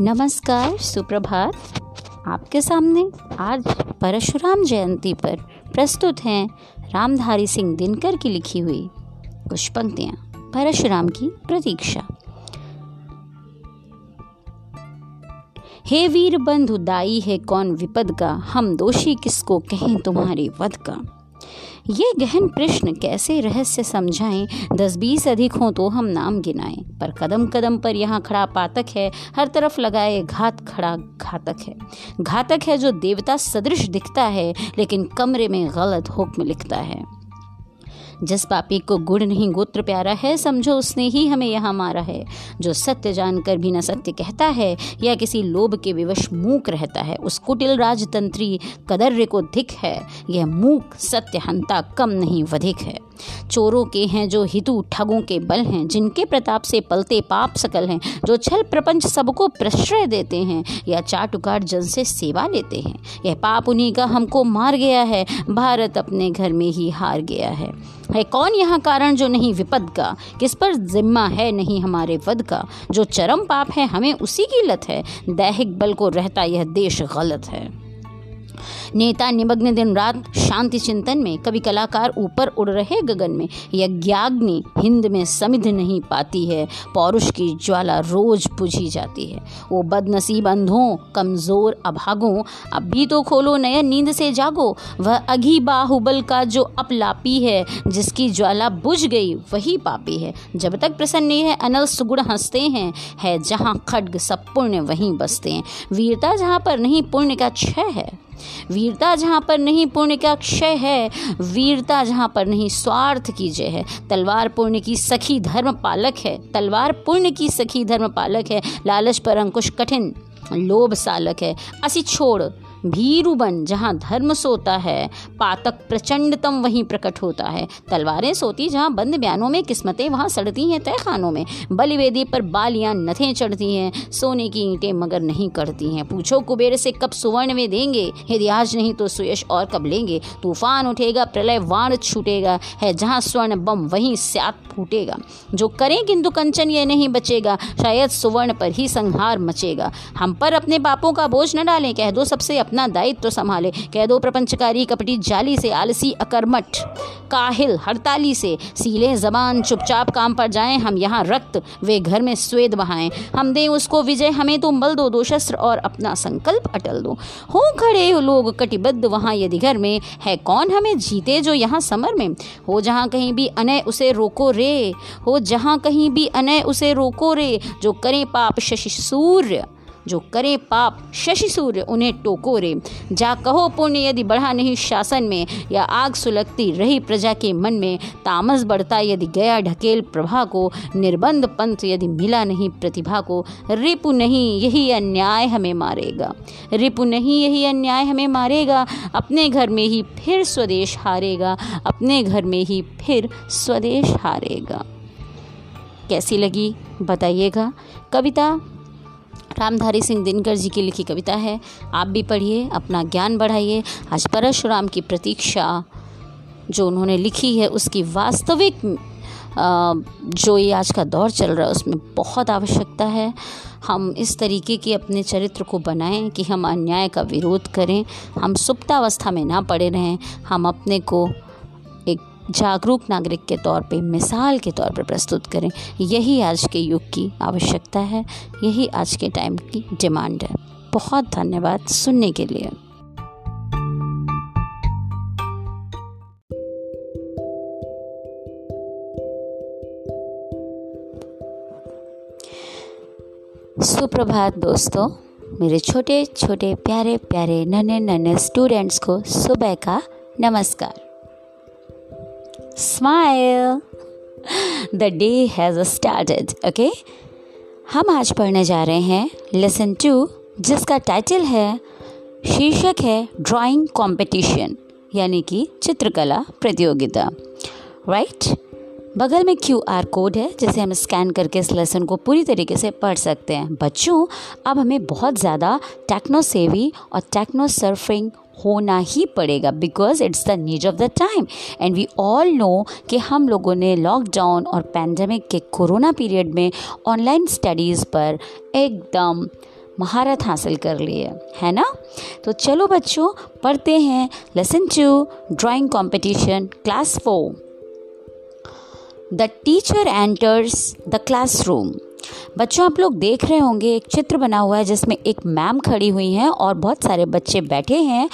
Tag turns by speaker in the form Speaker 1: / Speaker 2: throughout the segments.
Speaker 1: नमस्कार, सुप्रभात। आपके सामने आज परशुराम जयंती पर प्रस्तुत हैं रामधारी सिंह दिनकर की लिखी हुई कुछ पंक्तियाँ परशुराम की प्रतीक्षा। हे वीर बंधु दाई है कौन विपद का? हम दोषी किसको कहें तुम्हारी वध का? ये गहन प्रश्न कैसे रहस्य समझाएँ? दस बीस अधिक हों तो हम नाम गिनाएँ। पर कदम कदम पर यहाँ खड़ा पातक है, हर तरफ़ लगाए घात खड़ा घातक है। घातक है जो देवता सदृश दिखता है, लेकिन कमरे में गलत हुक्म लिखता है। जिस पापी को गुड़ नहीं, गोत्र प्यारा है, समझो उसने ही हमें यहाँ मारा है। जो सत्य जानकर भी न सत्य कहता है, या किसी लोभ के विवश मूक रहता है, उस कुटिल राजतंत्री कदर्य को धिक है। यह मूक सत्य हंता कम नहीं, वधिक है। चोरों के हैं जो हितु, ठगों के बल हैं, जिनके प्रताप से पलते पाप सकल हैं, जो छल प्रपंच सबको प्रश्रय देते हैं, या चाटुकाट जन से सेवा लेते हैं। यह पाप उन्हीं का हमको मार गया है, भारत अपने घर में ही हार गया है। है कौन यहाँ कारण जो नहीं विपद का? किस पर जिम्मा है नहीं हमारे वध का? जो चरम पाप है, हमें उसी की लत है। दैहिक बल को रहता यह देश गलत है। नेता निमग्न दिन रात शांति चिंतन में कभी कलाकार ऊपर उड़ रहे गगन में। यज्ञाग्नि हिंद में समिध नहीं पाती है, पौरुष की ज्वाला रोज बुझी जाती है। वो बदनसीब अंधों, कमज़ोर अभागों, अब भी तो खोलो नयन नींद से जागो। वह अघी बाहुबल का जो अपलापी है, जिसकी ज्वाला बुझ गई, वही पापी है। जब तक प्रसन्न है, अनल सुगुण हँसते हैं। है जहाँ खड्ग, सब पुण्य वहीं बसते हैं। वीरता जहाँ पर नहीं, पुण्य का क्षय है। वीरता जहाँ पर नहीं, पुण्य का क्षय है। वीरता जहाँ पर नहीं, स्वार्थ की जय है। तलवार पुण्य की सखी धर्म पालक है। तलवार पुण्य की सखी धर्म पालक है। लालच पर अंकुश कठिन, लोभ सालक है। असी छोड़ भीरु बन जहाँ धर्म सोता है, पातक प्रचंडतम वहीं प्रकट होता है। तलवारें सोती जहाँ बंद बयानों में, किस्मतें वहाँ सड़ती हैं तय खानों में। बलिवेदी पर बालियाँ नथें चढ़ती हैं, सोने की ईंटें मगर नहीं करती हैं। पूछो कुबेर से कब सुवर्ण में देंगे? यदि आज नहीं तो सुयश और कब लेंगे? तूफ़ान उठेगा, प्रलय वाण छूटेगा, है जहाँ स्वर्ण बम वहीं स्यात फूटेगा। जो करें किंतु कंचन ये नहीं बचेगा, शायद सुवर्ण पर ही संहार मचेगा। हम पर अपने पापों का बोझ न डालें, कह दो सबसे अपना दायित्व तो संभाले। कह दो प्रपंचकारी कपटी जाली से आलसी अकर्मठ, काहिल हड़ताली से सीले जबान, चुपचाप काम पर जाएँ, हम यहाँ रक्त, वे घर में स्वेद बहाएँ। हम दें उसको विजय, हमें तुम बल दो दो शस्त्र और अपना संकल्प अटल दो। हो खड़े लोग कटिबद्ध वहाँ यदि घर में, है कौन हमें जीते जो यहाँ समर में? हो जहाँ कहीं भी अनय उसे रोको रे, हो जहाँ कहीं भी अनय उसे रोको रे, जो करें पाप शशि सूर्य। जो करे पाप, शशि सूर्य उन्हें टोको रे जा कहो पुण्य यदि बढ़ा नहीं शासन में, या आग सुलगती रही प्रजा के मन में, तामस बढ़ता यदि गया ढकेल प्रभा को, निर्बंध पंथ यदि मिला नहीं प्रतिभा को, रिपु नहीं यही अन्याय हमें मारेगा। रिपु नहीं यही अन्याय हमें मारेगा, अपने घर में ही फिर स्वदेश हारेगा, अपने घर में ही फिर स्वदेश हारेगा। कैसी लगी? बताइएगा। कविता रामधारी सिंह दिनकर जी की लिखी कविता है। आप भी पढ़िए, अपना ज्ञान बढ़ाइए। आज परशुराम की प्रतीक्षा जो उन्होंने लिखी है, उसकी वास्तविक जो ये आज का दौर चल रहा है, उसमें बहुत आवश्यकता है। हम इस तरीके की अपने चरित्र को बनाएँ कि हम अन्याय का विरोध करें। हम सुप्तावस्था में ना पड़े रहें। हम अपने को जागरूक नागरिक के तौर पे, मिसाल के तौर पर प्रस्तुत करें। यही आज के युग की आवश्यकता है। यही आज के टाइम की डिमांड है। बहुत धन्यवाद सुनने के लिए। सुप्रभात दोस्तों, मेरे छोटे छोटे प्यारे प्यारे नन्हे नन्हे स्टूडेंट्स को सुबह का नमस्कार। Smile the day has started okay हम आज पढ़ने जा रहे हैं लेसन टू जिसका टाइटल है, शीर्षक है ड्राइंग कंपटीशन यानी कि चित्रकला प्रतियोगिता राइट right? बगल में क्यू आर कोड है, जिसे हम स्कैन करके इस लेसन को पूरी तरीके से पढ़ सकते हैं। बच्चों, अब हमें बहुत ज़्यादा टेक्नो सेवी और टेक्नो सर्फिंग होना ही पड़ेगा because it's the need of the time and we all know कि हम लोगों ने लॉकडाउन और पैंडमिक के कोरोना पीरियड में ऑनलाइन स्टडीज़ पर एकदम महारत हासिल कर ली है है ना? तो चलो बच्चों, पढ़ते हैं। Lesson two drawing competition class four the teacher enters the classroom बच्चों, आप लोग देख रहे होंगे, एक चित्र बना हुआ है जिसमें एक मैम खड़ी हुई हैं और बहुत सारे बच्चे बैठे हैं।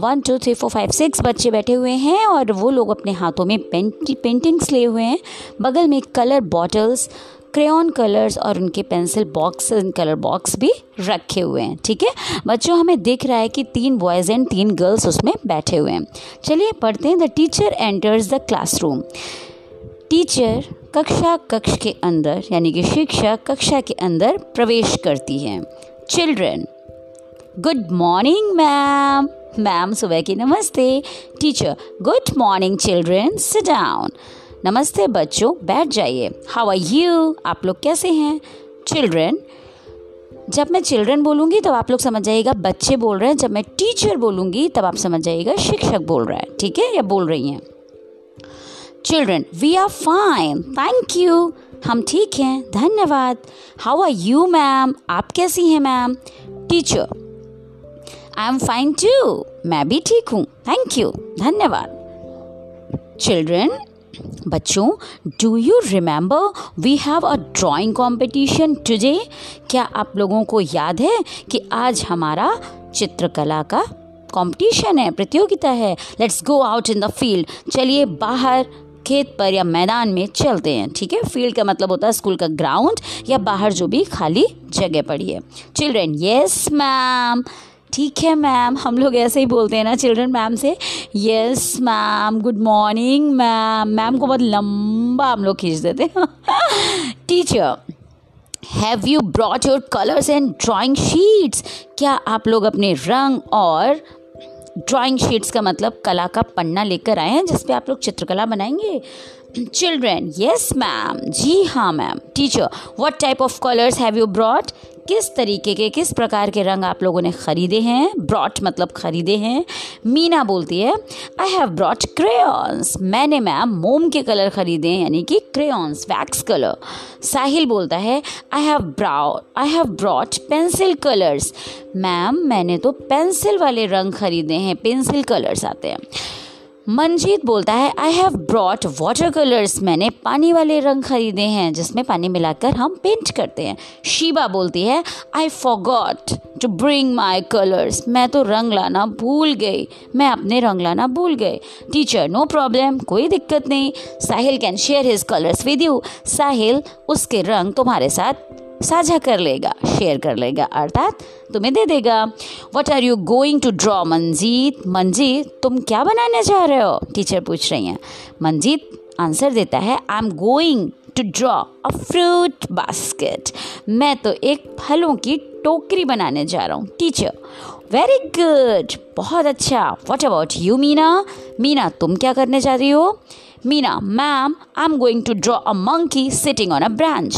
Speaker 1: One two three four five six बच्चे बैठे हुए हैं और वो लोग अपने हाथों में पेंट पेंटिंग्स लिए हुए हैं। बगल में कलर बॉटल्स क्रेन कलर्स और उनके पेंसिल बॉक्स कलर बॉक्स भी रखे हुए हैं, ठीक है? बच्चों, हमें दिख रहा है कि तीन बॉयज़ एंड तीन गर्ल्स उसमें बैठे हुए हैं। चलिए, पढ़ते हैं। The teacher enters the classroom teacher कक्षा कक्ष के अंदर, यानी कि शिक्षक कक्षा के अंदर प्रवेश करती है। Children, good morning ma'am. Ma'am सुबह की नमस्ते। Teacher, good morning children, sit down. नमस्ते बच्चों, बैठ जाइए। How are you? आप लोग कैसे हैं? चिल्ड्रन, जब मैं चिल्ड्रन बोलूँगी तब आप लोग समझ जाइएगा बच्चे बोल रहे हैं। जब मैं टीचर बोलूँगी तब आप समझ जाइएगा शिक्षक बोल रहा है। ठीक है? या बोल रही हैं? Children we are fine thank you हम ठीक हैं. धन्यवाद. हाउ आर यू मैम आप कैसी हैं ma'am teacher I am fine too मैं भी ठीक हूँ. थैंक यू धन्यवाद. चिल्ड्रन बच्चों do you remember we have a drawing competition today क्या आप लोगों को याद है कि आज हमारा चित्रकला का कंपटीशन है, प्रतियोगिता है? Let's go out in the field चलिए बाहर खेत पर या मैदान में चलते हैं, ठीक है? फ़ील्ड का मतलब होता है स्कूल का ग्राउंड या बाहर जो भी खाली जगह पड़ी है। चिल्ड्रेन यस मैम ठीक है मैम हम लोग ऐसे ही बोलते हैं ना चिल्ड्रन मैम से। Yes ma'am good morning ma'am ma'am को बहुत लंबा हम लोग खींच देते हैं। Teacher have you brought your colours and drawing sheets क्या आप लोग अपने रंग और ड्राइंग शीट्स का मतलब कला का पन्ना लेकर आए हैं, जिस पे आप लोग चित्रकला बनाएँगे। चिल्ड्रेन यस मैम जी हाँ ma'am teacher what type of colours have you brought किस तरीके के, किस प्रकार के रंग आप लोगों ने ख़रीदे हैं? ब्रॉट मतलब ख़रीदे हैं। मीना बोलती है आई हैव ब्रॉट क्रेयॉन्स मैंने मैम मोम के कलर ख़रीदे हैं, यानी कि क्रेयॉन्स वैक्स कलर साहिल बोलता है I have brow I have brought pencil colours ma'am मैंने तो पेंसिल वाले रंग ख़रीदे हैं पेंसिल कलर्स आते हैं। मंजीत बोलता है I have brought water colours मैंने पानी वाले रंग खरीदे हैं, जिसमें पानी मिलाकर हम पेंट करते हैं. शीबा बोलती है I forgot to bring my colours मैं तो रंग लाना भूल गई. मैं अपने रंग लाना भूल गई. टीचर नो प्रॉब्लम कोई दिक्कत नहीं. Sahil can share his colours with you Sahil, उसके रंग तुम्हारे साथ साझा कर लेगा शेयर कर लेगा, अर्थात तुम्हें दे देगा। What are you going to draw Manjeet Manjeet तुम क्या बनाने जा रहे हो? टीचर पूछ रही हैं। मंजीत आंसर देता है I am going to draw a fruit basket मैं तो एक फलों की टोकरी बनाने जा रहा हूँ। टीचर वेरी गुड बहुत अच्छा। What about you Meena Meena तुम क्या करने जा रही हो? Meena ma'am I am going to draw a monkey sitting on a branch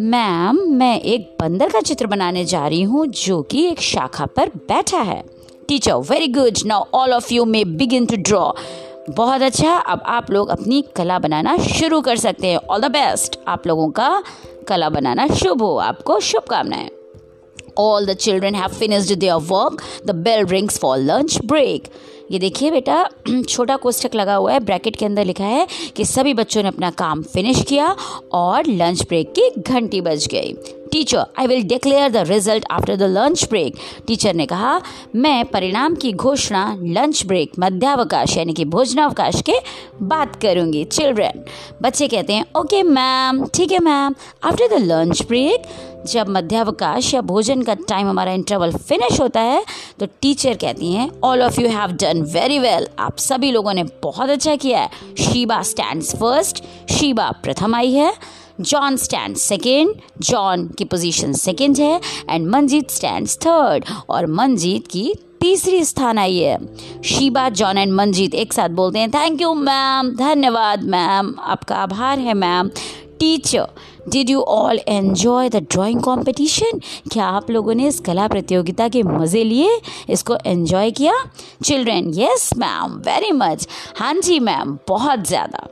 Speaker 1: ma'am मैं एक बंदर का चित्र बनाने जा रही हूँ, जो कि एक शाखा पर बैठा है। Teacher very good now all of you may begin to draw बहुत अच्छा। अब आप लोग अपनी कला बनाना शुरू कर सकते हैं। ऑल द बेस्ट आप लोगों का कला बनाना शुभ हो। आपको शुभकामनाएँ। All the children have finished their work the bell rings for lunch break ये देखिए बेटा, छोटा कोष्टक लगा हुआ है, ब्रैकेट के अंदर लिखा है कि सभी बच्चों ने अपना काम फिनिश किया और लंच ब्रेक की घंटी बज गई। Teacher I will declare the result after the lunch break teacher ने कहा, मैं परिणाम की घोषणा लंच ब्रेक मध्यावकाश, यानी कि भोजनावकाश के बात करूँगी चिल्ड्रेन बच्चे कहते हैं ओके मैम ठीक है ma'am after the lunch break जब मध्यावकाश या भोजन का टाइम हमारा इंटरवल फिनिश होता है तो टीचर कहती हैं all of you have done very well आप सभी लोगों ने बहुत अच्छा किया है. शीबा स्टैंड फ़र्स्ट शीबा प्रथम आई है. जॉन स्टैंड सेकेंड जॉन की पोजीशन सेकेंड है एंड मंजीत स्टैंड थर्ड और मंजीत की तीसरी स्थान आई है। शीबा जॉन एंड मंजीत एक साथ बोलते हैं थैंक यू मैम धन्यवाद मैम आपका आभार है ma'am teacher did you all enjoy the drawing competition क्या आप लोगों ने इस कला प्रतियोगिता के मज़े लिए इसको एन्जॉय किया? Children yes ma'am very much हाँ जी मैम बहुत ज़्यादा.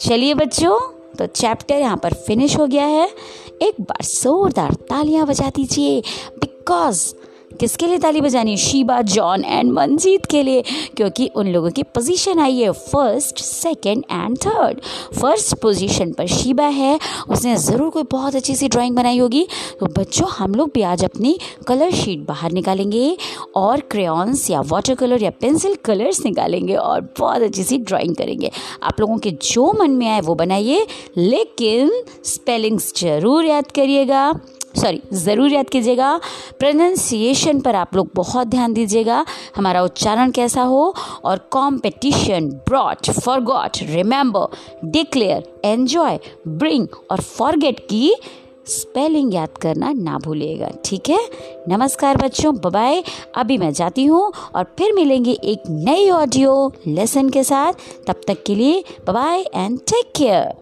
Speaker 1: चलिए बच्चों तो चैप्टर यहाँ पर फिनिश हो गया है। एक बार जोरदार तालियाँ बजा दीजिए बिकॉज़ किसके लिए ताली बजानी शीबा, जॉन एंड मनजीत के लिए, क्योंकि उन लोगों की पोजीशन आई है first second and third first position पर शीबा है, उसने ज़रूर कोई बहुत अच्छी सी ड्राइंग बनाई होगी। तो बच्चों, हम लोग भी आज अपनी कलर शीट बाहर निकालेंगे और क्रेयॉन्स या वाटर कलर या पेंसिल कलर्स निकालेंगे और बहुत अच्छी सी ड्राइंग करेंगे। आप लोगों के जो मन में आए वो बनाइए, लेकिन स्पेलिंग्स ज़रूर याद करिएगा। सॉरी ज़रूर याद कीजिएगा। प्रोनाउंसिएशन पर आप लोग बहुत ध्यान दीजिएगा। हमारा उच्चारण कैसा हो? और competition brought forgot remember declare enjoy bring और फॉरगेट की स्पेलिंग याद करना ना भूलिएगा। ठीक है? नमस्कार बच्चों बाय अभी मैं जाती हूँ और फिर मिलेंगे एक नई ऑडियो लेसन के साथ। तब तक के लिए बाय एंड टेक केयर